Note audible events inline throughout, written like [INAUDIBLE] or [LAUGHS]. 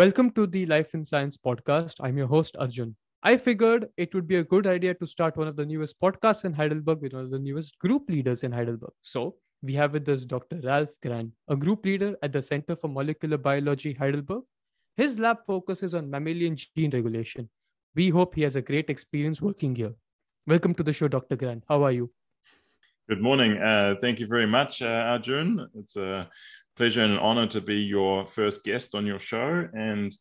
Welcome to the Life in Science podcast. I'm your host, Arjun. I figured it would be a good idea to start one of the newest podcasts in Heidelberg with one of the newest group leaders in Heidelberg. So we have with us Dr. Ralph Grand, a group leader at the Center for Molecular Biology, Heidelberg. His lab focuses on mammalian gene regulation. We hope he has a great experience working here. Welcome to the show, Dr. Grand. How are you? Good morning. Uh, thank you very much, uh, Arjun. It's a pleasure and an honor to be your first guest on your show. And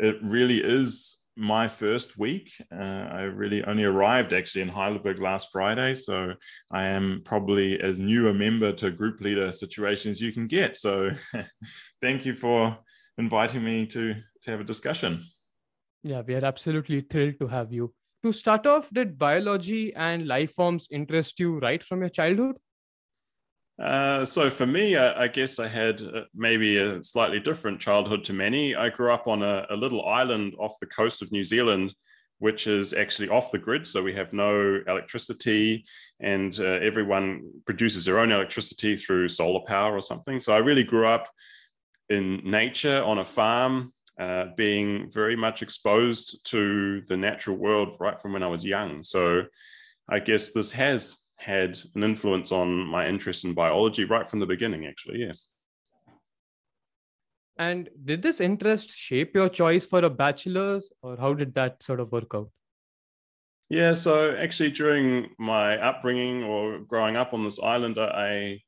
it really is my first week. Uh, I really only arrived actually in Heidelberg last Friday. So I am probably as new a member to group leader situations you can get. So [LAUGHS] thank you for inviting me to, to have a discussion. Yeah, we are absolutely thrilled to have you. To start off, did biology and life forms interest you right from your childhood? Uh, so for me, I, I, guess I had uh, maybe a slightly different childhood to many. I grew up on a, a, little island off the coast of New Zealand, which is actually off the grid. So we have no electricity, and uh, everyone produces their own electricity through solar power or something. So I really grew up in nature on a farm, uh, being very much exposed to the natural world right from when I was young. So I guess this has had an influence on my interest in biology right from the beginning, actually, yes. And did this interest shape your choice for a bachelor's, or how did that sort of work out? Yeah, so actually, during my upbringing or growing up on this island, I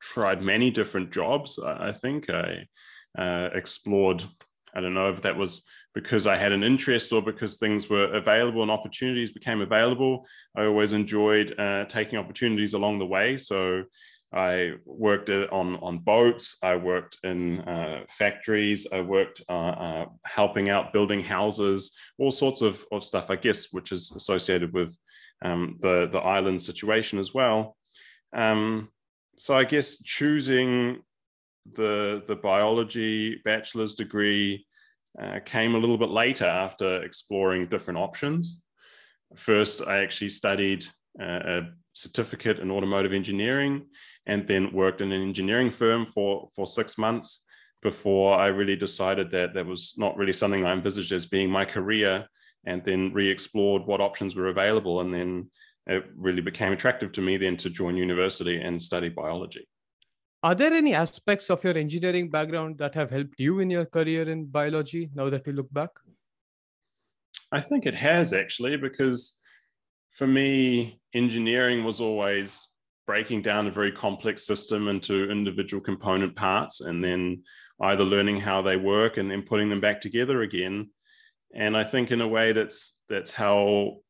tried many different jobs. I think I uh, explored, I don't know if that was because I had an interest or because things were available and opportunities became available. I always enjoyed uh, taking opportunities along the way. So I worked on, on boats, I worked in uh, factories, I worked uh, uh, helping out building houses, all sorts of, of stuff, I guess, which is associated with um, the, the island situation as well. Um, so I guess choosing the, the biology bachelor's degree uh, came a little bit later after exploring different options. First, I actually studied uh, a certificate in automotive engineering and then worked in an engineering firm for, for six months before I really decided that that was not really something I envisaged as being my career and then re-explored what options were available and then it really became attractive to me then to join university and study biology. Are there any aspects of your engineering background that have helped you in your career in biology now that you look back? I think it has actually, because for me, engineering was always breaking down a very complex system into individual component parts and then either learning how they work and then putting them back together again. And I think in a way that's that's how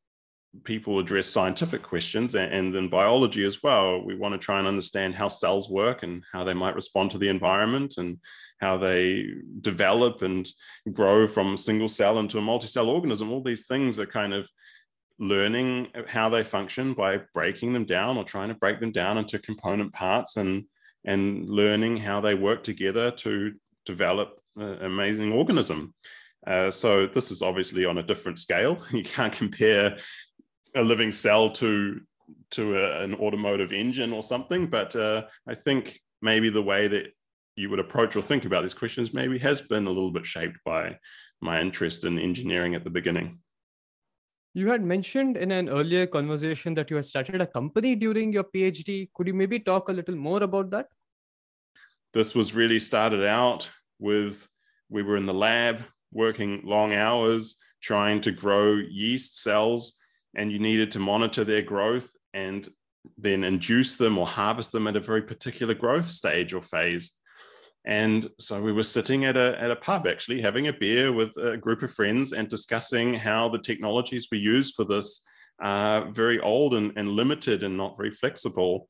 people address scientific questions and, in biology as well. We want to try and understand how cells work and how they might respond to the environment and how they develop and grow from a single cell into a multi-cell organism. All these things are kind of learning how they function by breaking them down or trying to break them down into component parts and and learning how they work together to develop an amazing organism. Uh, so this is obviously on a different scale. [LAUGHS] You can't compare a living cell to to a, an automotive engine or something. But uh, I think maybe the way that you would approach or think about these questions maybe has been a little bit shaped by my interest in engineering at the beginning. You had mentioned in an earlier conversation that you had started a company during your PhD. Could you maybe talk a little more about that? This was really started out with we were in the lab working long hours trying to grow yeast cells and you needed to monitor their growth and then induce them or harvest them at a very particular growth stage or phase. And so we were sitting at a, at a pub, actually, having a beer with a group of friends and discussing how the technologies we use for this are very old and, and limited and not very flexible.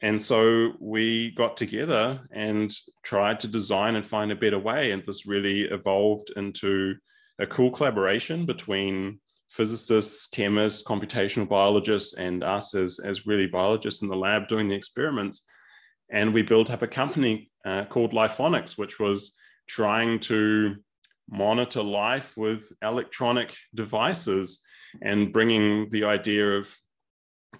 And so we got together and tried to design and find a better way. And this really evolved into a cool collaboration between physicists, chemists, computational biologists, and us as, as really biologists in the lab doing the experiments. And we built up a company uh, called Liphonics, which was trying to monitor life with electronic devices and bringing the idea of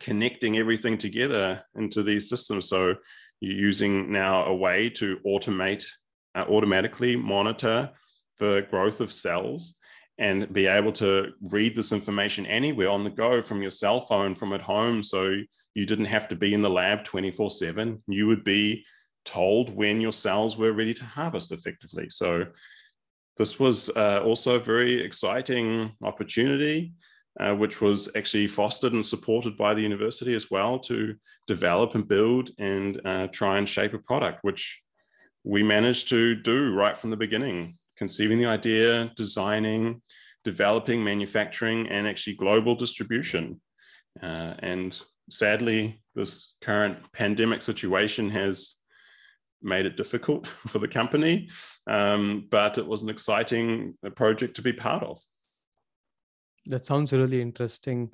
connecting everything together into these systems. So you're using now a way to automate, uh, automatically monitor the growth of cells and be able to read this information anywhere on the go from your cell phone from at home. So you didn't have to be in the lab 24 7. You would be told when your cells were ready to harvest effectively. So this was uh, also a very exciting opportunity, uh, which was actually fostered and supported by the university as well to develop and build and uh, try and shape a product, which we managed to do right from the beginning, conceiving the idea, designing, developing, manufacturing, and actually global distribution. Uh, and sadly, this current pandemic situation has made it difficult [LAUGHS] for the company, um, but it was an exciting uh, project to be part of. That sounds really interesting.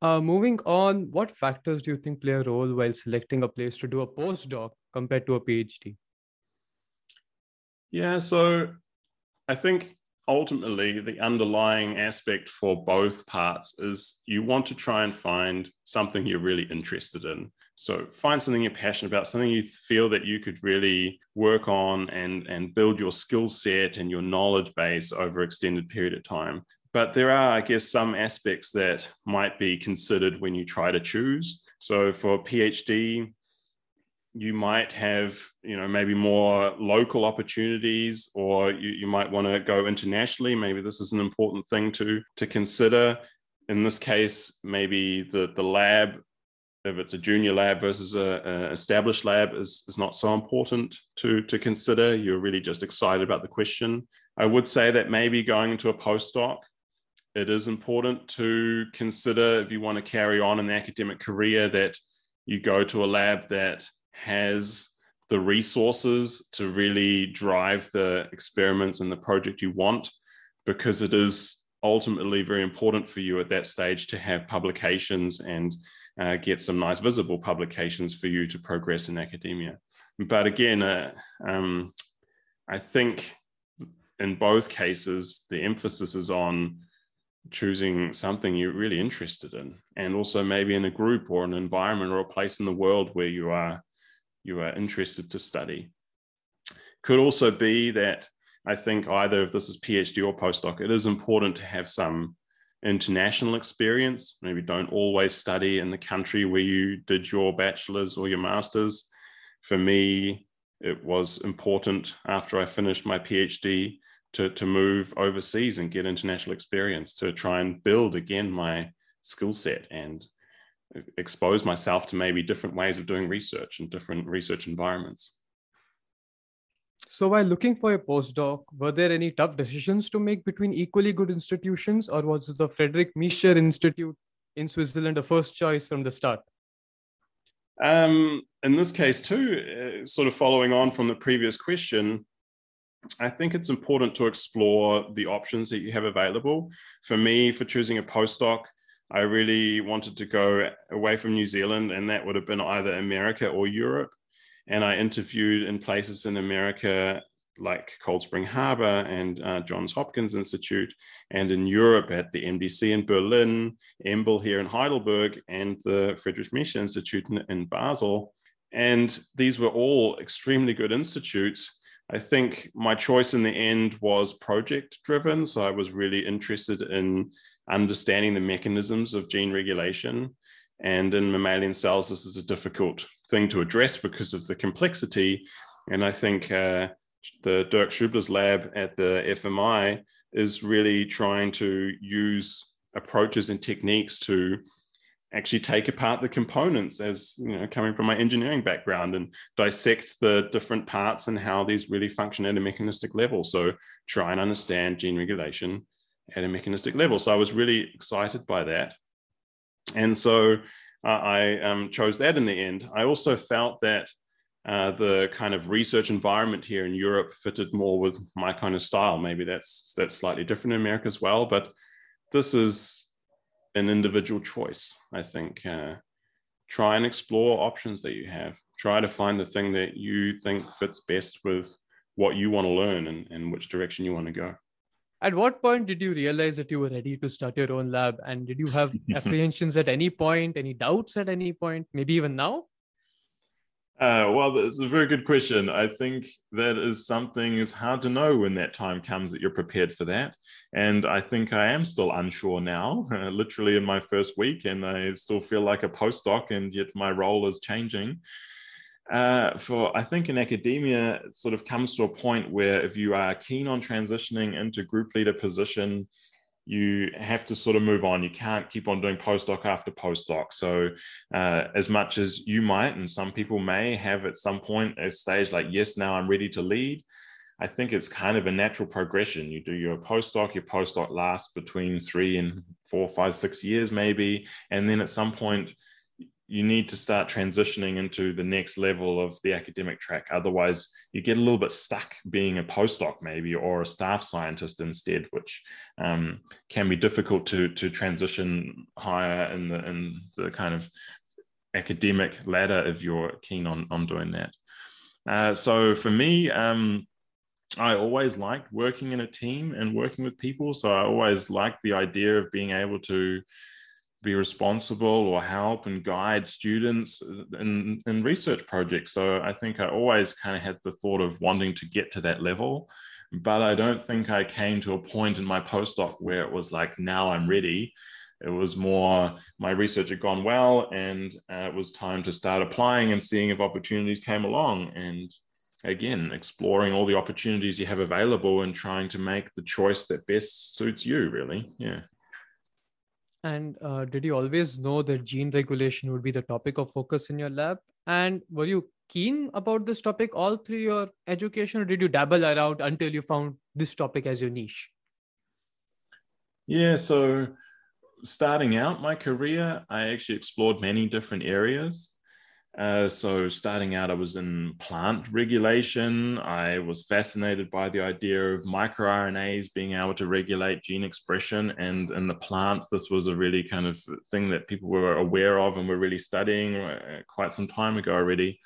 Uh, moving on, what factors do you think play a role while selecting a place to do a postdoc compared to a PhD? Yeah, so I think ultimately the underlying aspect for both parts is you want to try and find something you're really interested in. So find something you're passionate about something you feel that you could really work on and and build your skill set and your knowledge base over extended period of time. But there are i guess some aspects that might be considered when you try to choose. So for phd you might have you know maybe more local opportunities or you, you might want to go internationally. Maybe this is an important thing to to consider. In this case maybe the the lab if it's a junior lab versus a, a, established lab is, is not so important to to consider. You're really just excited about the question. I would say that maybe going into a postdoc it is important to consider if you want to carry on an academic career that you go to a lab that has the resources to really drive the experiments and the project you want because it is ultimately very important for you at that stage to have publications and uh, get some nice visible publications for you to progress in academia. But again, uh, um, I think in both cases, the emphasis is on choosing something you're really interested in, and also maybe in a group or an environment or a place in the world where you are you are interested to study. Could also be that I think either if this is PhD or postdoc, it is important to have some international experience. Maybe don't always study in the country where you did your bachelor's or your master's. For me, it was important after I finished my PhD to, to move overseas and get international experience to try and build again my skill set and expose myself to maybe different ways of doing research and different research environments. So, while looking for a postdoc, were there any tough decisions to make between equally good institutions, or was the Friedrich Miescher Institute in Switzerland a first choice from the start? Um, in this case, too, uh, sort of following on from the previous question, I think it's important to explore the options that you have available. For me, for choosing a postdoc, I really wanted to go away from New Zealand, and that would have been either America or Europe. And I interviewed in places in America like Cold Spring Harbor and uh, Johns Hopkins Institute, and in Europe at the MDC in Berlin, EMBL here in Heidelberg, and the Friedrich Miescher Institute in, in Basel. And these were all extremely good institutes. I think my choice in the end was project driven. So I was really interested in understanding the mechanisms of gene regulation. And in mammalian cells, this is a difficult thing to address because of the complexity. And I think uh, the Dirk Schübeler's lab at the FMI is really trying to use approaches and techniques to actually take apart the components as you know coming from my engineering background and dissect the different parts and how these really function at a mechanistic level so try and understand gene regulation at a mechanistic level. So I was really excited by that. And so uh, I um, chose that in the end. I also felt that uh, the kind of research environment here in Europe fitted more with my kind of style. Maybe that's that's slightly different in America as well, but this is an individual choice. I think uh, try and explore options that you have. Try to find the thing that you think fits best with what you want to learn and, and which direction you want to go. At what point did you realize that you were ready to start your own lab? And did you have [LAUGHS] apprehensions at any point, any doubts at any point, maybe even now? Uh, well, that's a very good question. I think that is something is hard to know when that time comes that you're prepared for that. And I think I am still unsure now, uh, [LAUGHS] literally in my first week, and I still feel like a postdoc, and yet my role is changing. Uh, for I think in academia, it sort of comes to a point where if you are keen on transitioning into group leader position, you have to sort of move on. You can't keep on doing postdoc after postdoc. So, uh, as much as you might, and some people may have at some point a stage like, yes, now I'm ready to lead. I think it's kind of a natural progression. You do your postdoc, your postdoc lasts between three and four, five, six years, maybe. And then at some point, you need to start transitioning into the next level of the academic track. Otherwise, you get a little bit stuck being a postdoc, maybe, or a staff scientist instead, which um, can be difficult to to transition higher in the in the kind of academic ladder if you're keen on on doing that. Uh, so for me, um, I always liked working in a team and working with people. So I always liked the idea of being able to be responsible or help and guide students in, in research projects. So I think I always kind of had the thought of wanting to get to that level, but I don't think I came to a point in my postdoc where it was like, now I'm ready. It was more my research had gone well and uh, it was time to start applying and seeing if opportunities came along. And again, exploring all the opportunities you have available and trying to make the choice that best suits you, really. Yeah. And uh, did you always know that gene regulation would be the topic of focus in your lab? And were you keen about this topic all through your education, or did you dabble around until you found this topic as your niche? Yeah, so starting out my career, I actually explored many different areas. Uh, so starting out, I was in plant regulation. I was fascinated by the idea of microRNAs being able to regulate gene expression. And in the plants, this was a really kind of thing that people were aware of and were really studying uh, quite some time ago already.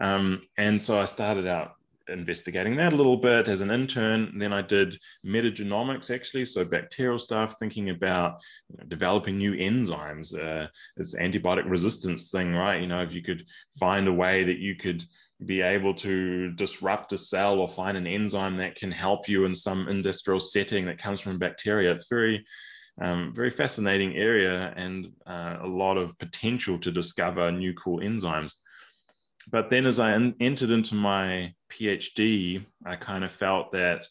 Um, and so I started out investigating that a little bit as an intern. Then I did metagenomics actually, so bacterial stuff, thinking about you know, developing new enzymes. Uh, it's antibiotic resistance thing, right? You know, if you could find a way that you could be able to disrupt a cell or find an enzyme that can help you in some industrial setting that comes from bacteria, it's very um, very fascinating area and uh, a lot of potential to discover new cool enzymes but then as I entered into my PhD, I kind of felt that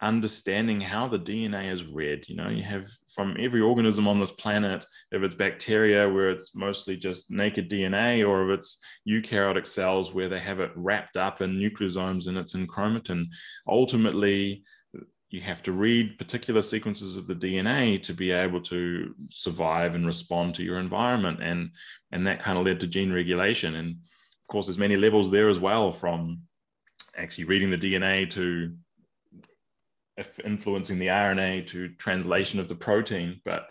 understanding how the DNA is read, you know, you have from every organism on this planet, if it's bacteria where it's mostly just naked DNA, or if it's eukaryotic cells where they have it wrapped up in nucleosomes and it's in chromatin, ultimately you have to read particular sequences of the DNA to be able to survive and respond to your environment. And, and that kind of led to gene regulation. And course, there's many levels there as well from actually reading the DNA to influencing the RNA to translation of the protein. But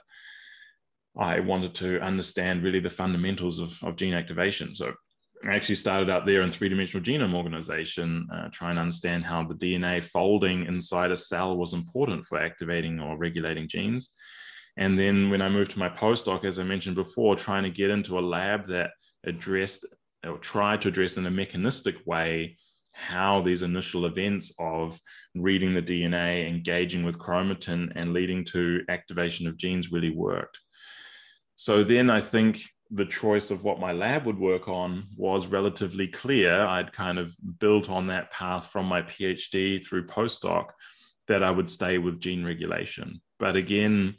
I wanted to understand really the fundamentals of, of gene activation. So I actually started out there in three dimensional genome organization, uh, trying to understand how the DNA folding inside a cell was important for activating or regulating genes. And then when I moved to my postdoc, as I mentioned before, trying to get into a lab that addressed or try to address in a mechanistic way how these initial events of reading the DNA, engaging with chromatin, and leading to activation of genes really worked. So then I think the choice of what my lab would work on was relatively clear. I'd kind of built on that path from my PhD through postdoc that I would stay with gene regulation. But again,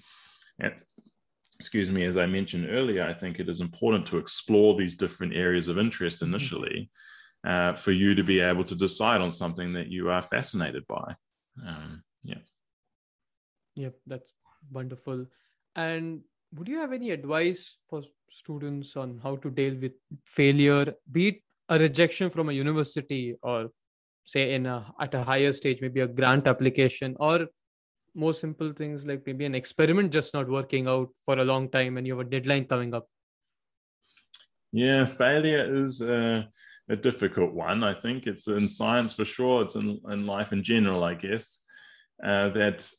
excuse me, as I mentioned earlier, I think it is important to explore these different areas of interest mm-hmm. initially uh, for you to be able to decide on something that you are fascinated by. Um, yeah. Yep, that's wonderful. And would you have any advice for students on how to deal with failure, be it a rejection from a university or say in a at a higher stage, maybe a grant application or more simple things like maybe an experiment just not working out for a long time and you have a deadline coming up? Yeah failure is a, a difficult one. I think it's in science for sure. It's in, in life in general i guess uh, that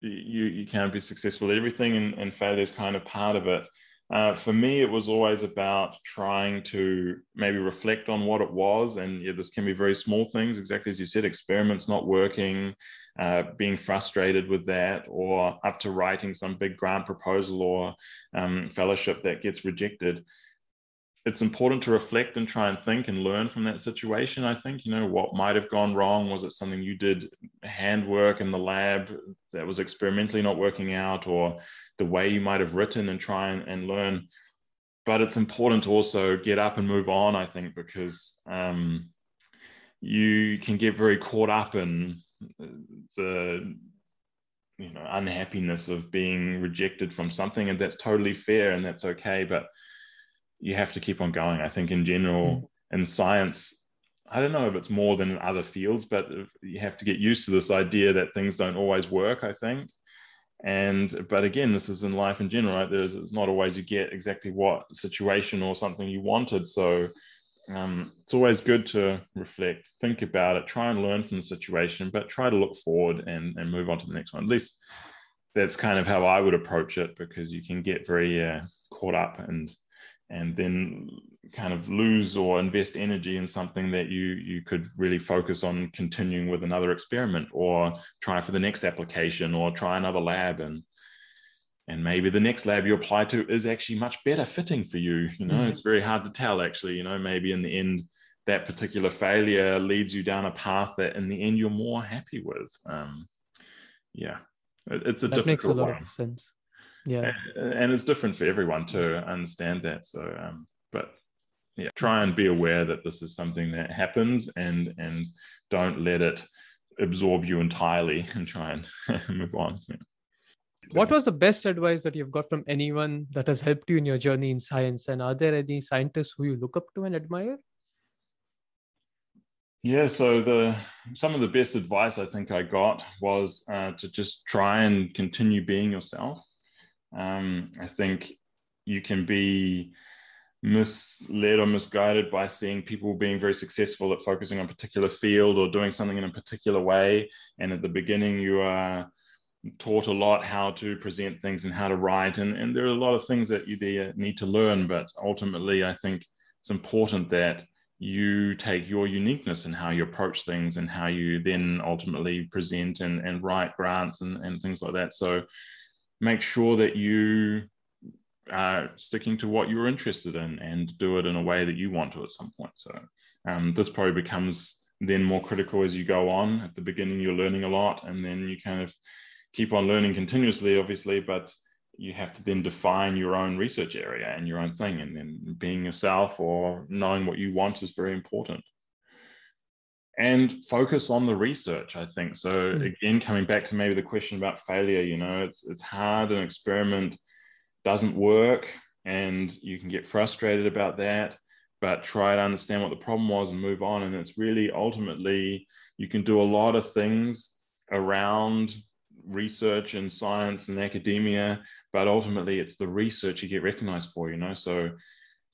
you you can't be successful at everything and, and failure is kind of part of it. Uh, for me, it was always about trying to maybe reflect on what it was. And yeah, this can be very small things, exactly as you said, experiments not working, uh, being frustrated with that, or up to writing some big grant proposal or um, fellowship that gets rejected. It's important to reflect and try and think and learn from that situation. I think, you know, what might have gone wrong? Was it something you did handwork in the lab that was experimentally not working out, or the way you might have written and try and, and learn. But it's important to also get up and move on, I think, because um, you can get very caught up in the you know unhappiness of being rejected from something and that's totally fair and that's okay but you have to keep on going. I think in general mm. in science i don't know if it's more than in other fields but you have to get used to this idea that things don't always work i think. And but again this is in life in general right? There's it's not always you get exactly what situation or something you wanted. So um, it's always good to reflect think about it try and learn from the situation but try to look forward and and move on to the next one. At least that's kind of how i would approach it because you can get very uh, caught up and and then kind of lose or invest energy in something that you you could really focus on continuing with another experiment or try for the next application or try another lab and and maybe the next lab you apply to is actually much better fitting for you you know mm-hmm. it's very hard to tell actually you know maybe in the end that particular failure leads you down a path that in the end you're more happy with um yeah it, it's a that difficult makes a lot one. of sense yeah and, and it's different for everyone to understand that so um but yeah try and be aware that this is something that happens and and don't let it absorb you entirely [LAUGHS] and try and [LAUGHS] move on yeah. What was the best advice that you've got from anyone that has helped you in your journey in science? And are there any scientists who you look up to and admire? Yeah so the some of the best advice i think i got was uh, to just try and continue being yourself. Um, I think you can be misled or misguided by seeing people being very successful at focusing on a particular field or doing something in a particular way. And at the beginning, you are taught a lot how to present things and how to write. And, and there are a lot of things that you need to learn. But ultimately, I think it's important that you take your uniqueness and how you approach things and how you then ultimately present and, and write grants and, and things like that. So make sure that you are sticking to what you're interested in and do it in a way that you want to at some point. So um, this probably becomes then more critical as you go on. At the beginning, you're learning a lot, and then you kind of keep on learning continuously, obviously, but you have to then define your own research area and your own thing. And then being yourself or knowing what you want is very important and focus on the research i think so mm. again coming back to maybe the question about failure you know it's it's hard an experiment doesn't work and you can get frustrated about that but try to understand what the problem was and move on and it's really ultimately you can do a lot of things around research and science and academia but ultimately it's the research you get recognized for you know so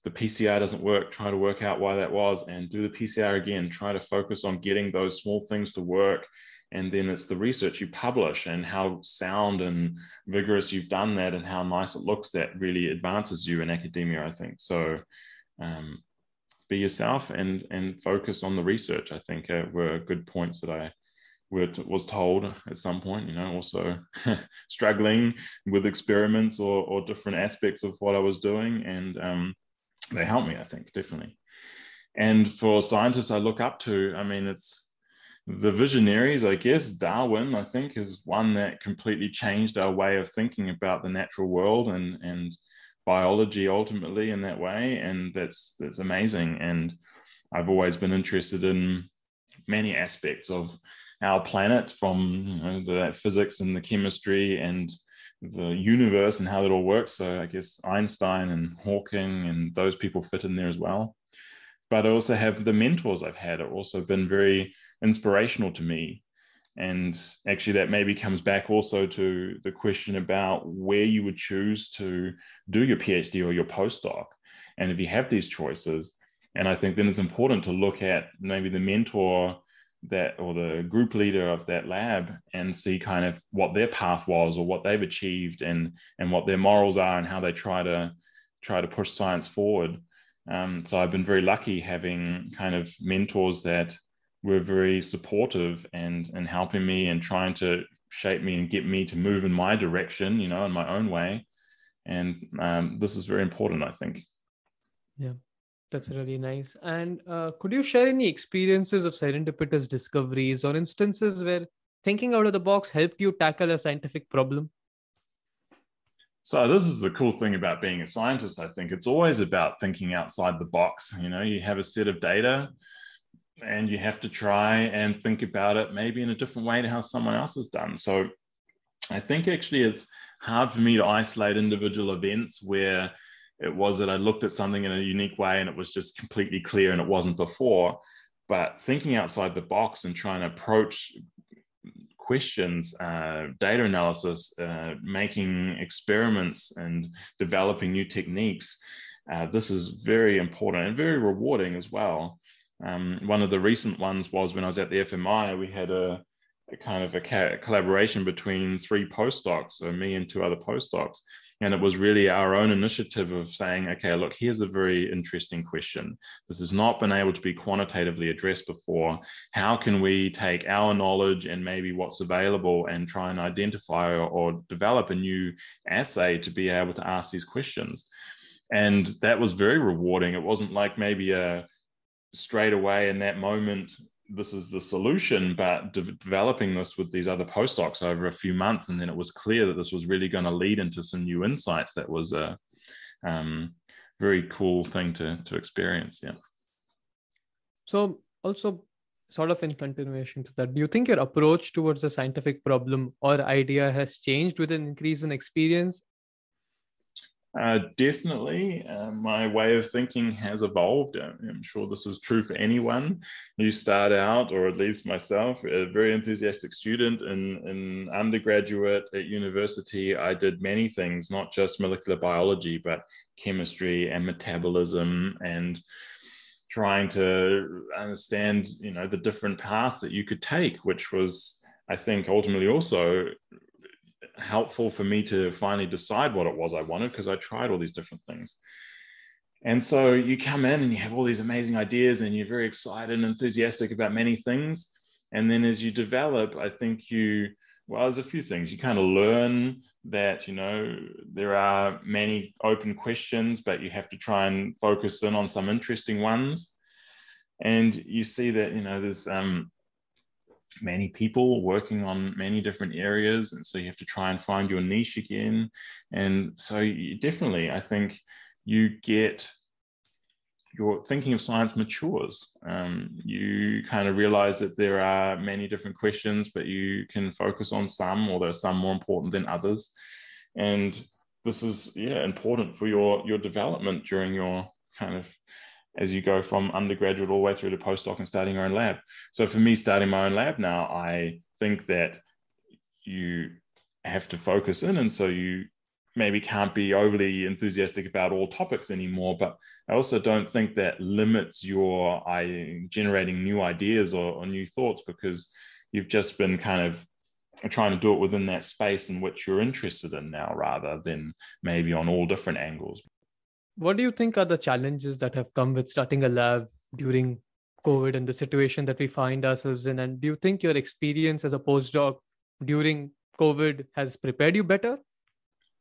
the PCR doesn't work, try to work out why that was and do the PCR again. Try to focus on getting those small things to work. And then it's the research you publish and how sound and vigorous you've done that and how nice it looks that really advances you in academia, I think. So um, be yourself and, and focus on the research, I think uh, were good points that I were was told at some point, you know, also [LAUGHS] struggling with experiments or, or different aspects of what I was doing. And um, they helped me, I think, definitely. And for scientists I look up to, I mean, it's the visionaries, I guess. Darwin, I think, is one that completely changed our way of thinking about the natural world and and biology ultimately in that way. And that's that's amazing. And I've always been interested in many aspects of our planet from you know, the physics and the chemistry and the universe and how it all works. So I guess Einstein and Hawking and those people fit in there as well. But I also have the mentors I've had are also been very inspirational to me. And actually, that maybe comes back also to the question about where you would choose to do your PhD or your postdoc. And if you have these choices, and I think then it's important to look at maybe the mentor that or the group leader of that lab and see kind of what their path was or what they've achieved and and what their morals are and how they try to try to push science forward. Um, so I've been very lucky having kind of mentors that were very supportive and and helping me and trying to shape me and get me to move in my direction, you know, in my own way. And um, this is very important, I think. Yeah, that's really nice. And uh, could you share any experiences of serendipitous discoveries or instances where thinking out of the box helped you tackle a scientific problem? So this is the cool thing about being a scientist. I think it's always about thinking outside the box. You know, you have a set of data and you have to try and think about it maybe in a different way to how someone else has done. So I think actually it's hard for me to isolate individual events where it was that I looked at something in a unique way and it was just completely clear and it wasn't before. But thinking outside the box and trying to approach questions, uh, data analysis, uh, making experiments, and developing new techniques. Uh, this is very important and very rewarding as well. Um, one of the recent ones was when I was at the FMI, we had a, a kind of a, ca- collaboration between three postdocs, so me and two other postdocs. And it was really our own initiative of saying, okay, look, here's a very interesting question. This has not been able to be quantitatively addressed before. How can we take our knowledge and maybe what's available and try and identify or, or develop a new assay to be able to ask these questions? And that was very rewarding. It wasn't like maybe a straight away in that moment this is the solution but de- developing this with these other postdocs over a few months and then it was clear that this was really going to lead into some new insights that was a um, very cool thing to to experience yeah. So also sort of in continuation to that do you think your approach towards a scientific problem or idea has changed with an increase in experience uh, definitely, uh, my way of thinking has evolved. Uh, I'm sure this is true for anyone. You start out, or at least myself, a very enthusiastic student in, in undergraduate at university. I did many things, not just molecular biology, but chemistry and metabolism and trying to understand, you know, the different paths that you could take, which was, I think, ultimately also helpful for me to finally decide what it was I wanted because I tried all these different things. And so you come in and you have all these amazing ideas and you're very excited and enthusiastic about many things. And then as you develop, I think you, well, there's a few things. You kind of learn that, you know, there are many open questions, but you have to try and focus in on some interesting ones. And you see that, you know, there's um, many people working on many different areas and so you have to try and find your niche again. And so definitely i think you get your thinking of science matures. Um, you kind of realize that there are many different questions but you can focus on some are some more important than others. And this is yeah important for your your development during your kind of as you go from undergraduate all the way through to postdoc and starting your own lab. So for me, starting my own lab now, I think that you have to focus in. And so you maybe can't be overly enthusiastic about all topics anymore. But I also don't think that limits your I, generating new ideas or, or new thoughts because you've just been kind of trying to do it within that space in which you're interested in now rather than maybe on all different angles what do you think are the challenges that have come with starting a lab during COVID and the situation that we find ourselves in? And do you think your experience as a postdoc during COVID has prepared you better?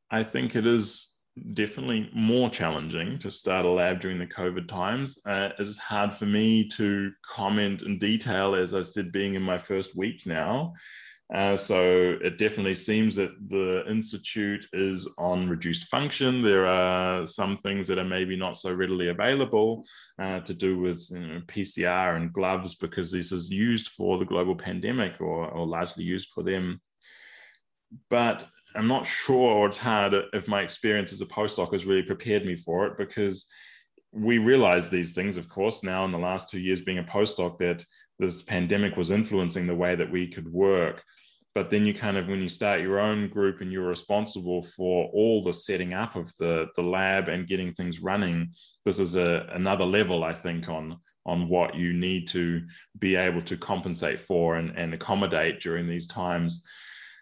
I think it is definitely more challenging to start a lab during the COVID times. Uh, it is hard for me to comment in detail, as I said, being in my first week now. Uh, so it definitely seems that the institute is on reduced function. There are some things that are maybe not so readily available uh, to do with you know, PCR and gloves because this is used for the global pandemic or, or largely used for them. But I'm not sure, it's hard if my experience as a postdoc has really prepared me for it because we realize these things, of course, now in the last two years being a postdoc, that this pandemic was influencing the way that we could work but then you kind of when you start your own group and you're responsible for all the setting up of the the lab and getting things running this is a another level i think on on what you need to be able to compensate for and, and accommodate during these times.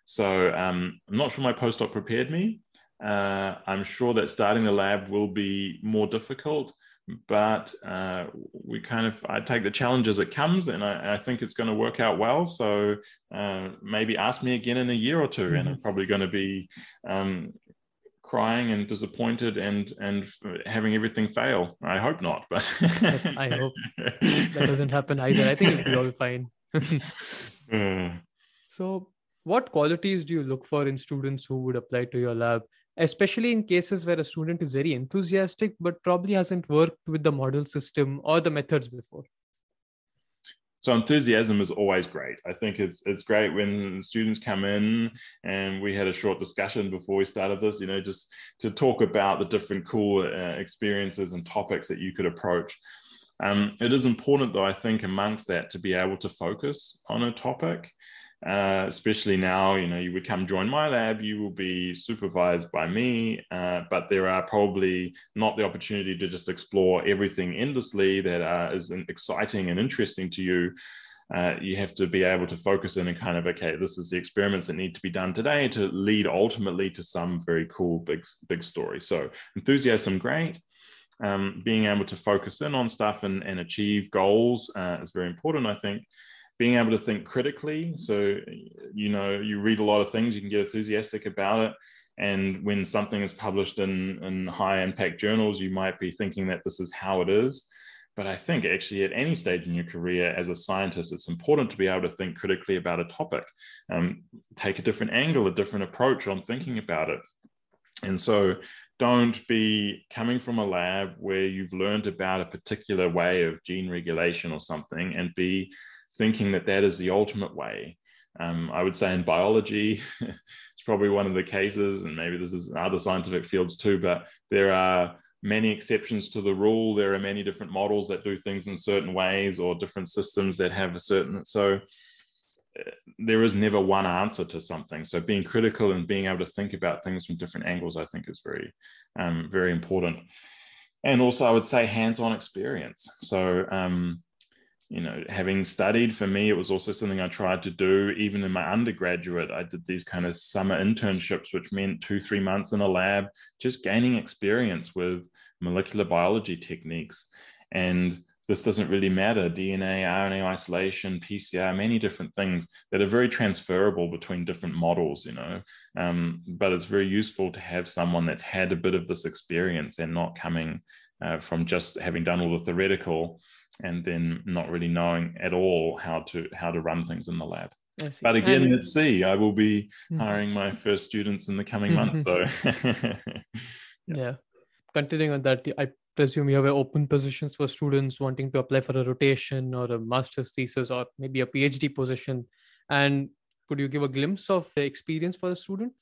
So um, i'm not sure my postdoc prepared me. Uh, I'm sure that starting the lab will be more difficult, but uh, we kind of I take the challenge as it comes, and I, I think it's going to work out well. So uh, maybe ask me again in a year or 2 mm-hmm. and I'm probably going to be um, crying and disappointed and and having everything fail. I hope not, but I hope that doesn't happen either. I think it'll be all fine. uh. [LAUGHS] So, what qualities do you look for in students who would apply to your lab? Especially in cases where a student is very enthusiastic but probably hasn't worked with the model system or the methods before so enthusiasm is always great. I think it's it's great when students come in and we had a short discussion before we started this, you know, just to talk about the different cool uh, experiences and topics that you could approach. Um, it is important, though, I think, amongst that to be able to focus on a topic uh, especially now, you know, you would come join my lab, you will be supervised by me, uh, but there are probably not the opportunity to just explore everything endlessly that uh, is exciting and interesting to you. Uh, you have to be able to focus in and kind of okay this is the experiments that need to be done today to lead ultimately to some very cool big big story. So enthusiasm great. Um, being able to focus in on stuff and, and achieve goals uh, is very important i think being able to think critically. So, you know, you read a lot of things, you can get enthusiastic about it. And when something is published in, in high impact journals, you might be thinking that this is how it is. But I think actually, at any stage in your career as a scientist, it's important to be able to think critically about a topic, um, take a different angle, a different approach on thinking about it. And so, don't be coming from a lab where you've learned about a particular way of gene regulation or something and be thinking that that is the ultimate way. Um, I would say in biology, [LAUGHS] it's probably one of the cases, and maybe this is other scientific fields too, but there are many exceptions to the rule. There are many different models that do things in certain ways or different systems that have a certain. So uh, there is never one answer to something. So being critical and being able to think about things from different angles, I think, is very, um, very important. And also, I would say hands-on experience. So um, you know, having studied for me, it was also something I tried to do even in my undergraduate. I did these kind of summer internships, which meant two, three months in a lab, just gaining experience with molecular biology techniques. And this doesn't really matter DNA, RNA isolation, PCR, many different things that are very transferable between different models, you know. Um, but it's very useful to have someone that's had a bit of this experience and not coming uh, from just having done all the theoretical and then not really knowing at all how to how to run things in the lab. But again and, let's see i will be mm-hmm. hiring my first students in the coming months so. [LAUGHS] Yeah. yeah. Continuing on that i presume you have open positions for students wanting to apply for a rotation or a master's thesis or maybe a phd position. And could you give a glimpse of the experience for a student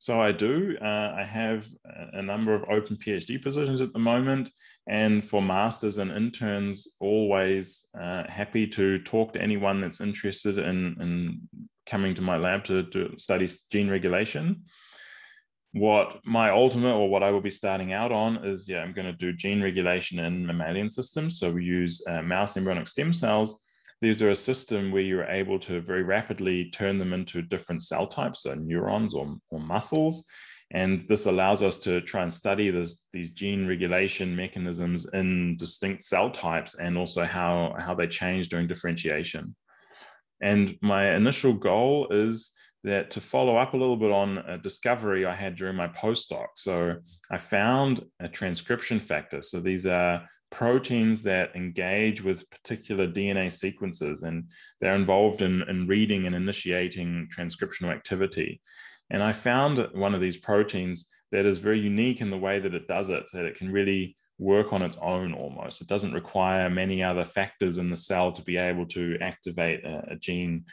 so I do. Uh, I have a number of open PhD positions at the moment, and for masters and interns, always uh, happy to talk to anyone that's interested in, in coming to my lab to, to study gene regulation. What my ultimate or what I will be starting out on is, yeah, I'm going to do gene regulation in mammalian systems. So we use uh, mouse embryonic stem cells these are a system where you're able to very rapidly turn them into different cell types, so neurons or, or muscles. And this allows us to try and study this, these gene regulation mechanisms in distinct cell types and also how, how they change during differentiation. And my initial goal is that to follow up a little bit on a discovery I had during my postdoc. So I found a transcription factor. So these are proteins that engage with particular DNA sequences and they're involved in, in reading and initiating transcriptional activity. And I found one of these proteins that is very unique in the way that it does it, that it can really work on its own almost. It doesn't require many other factors in the cell to be able to activate a, a gene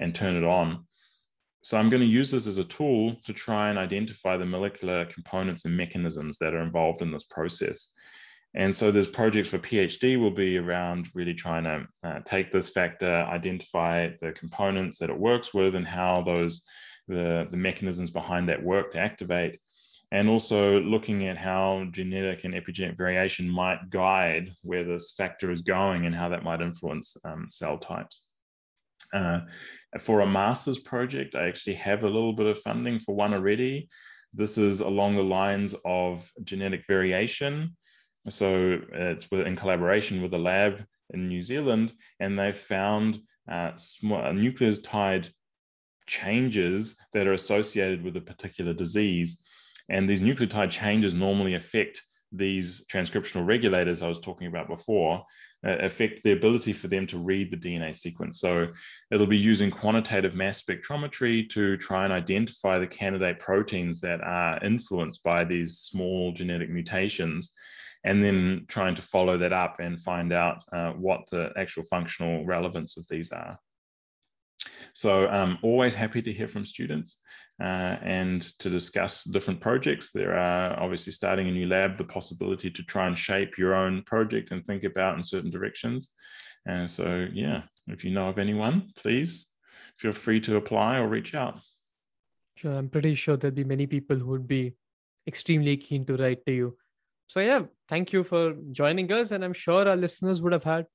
and turn it on. So I'm going to use this as a tool to try and identify the molecular components and mechanisms that are involved in this process. And so there's projects for PhD will be around really trying to uh, take this factor, identify the components that it works with and how those, the, the mechanisms behind that work to activate. And also looking at how genetic and epigenetic variation might guide where this factor is going and how that might influence um, cell types. Uh, for a master's project, I actually have a little bit of funding for one already this is along the lines of genetic variation. So it's in collaboration with a lab in New Zealand, and they found uh, small, uh, nucleotide changes that are associated with a particular disease. And these nucleotide changes normally affect these transcriptional regulators I was talking about before, uh, affect the ability for them to read the DNA sequence. So it'll be using quantitative mass spectrometry to try and identify the candidate proteins that are influenced by these small genetic mutations, and then trying to follow that up and find out uh, what the actual functional relevance of these are. So I'm um, always happy to hear from students uh, and to discuss different projects. There are obviously starting a new lab, the possibility to try and shape your own project and think about in certain directions. And so, yeah, if you know of anyone, please feel free to apply or reach out. Sure, I'm pretty sure there'll be many people who would be extremely keen to write to you. So, yeah, thank you for joining us. And I'm sure our listeners would have had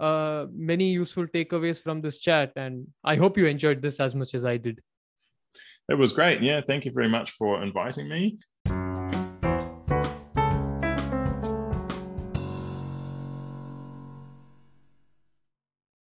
uh, many useful takeaways from this chat. And I hope you enjoyed this as much as I did. It was great. Yeah, thank you very much for inviting me.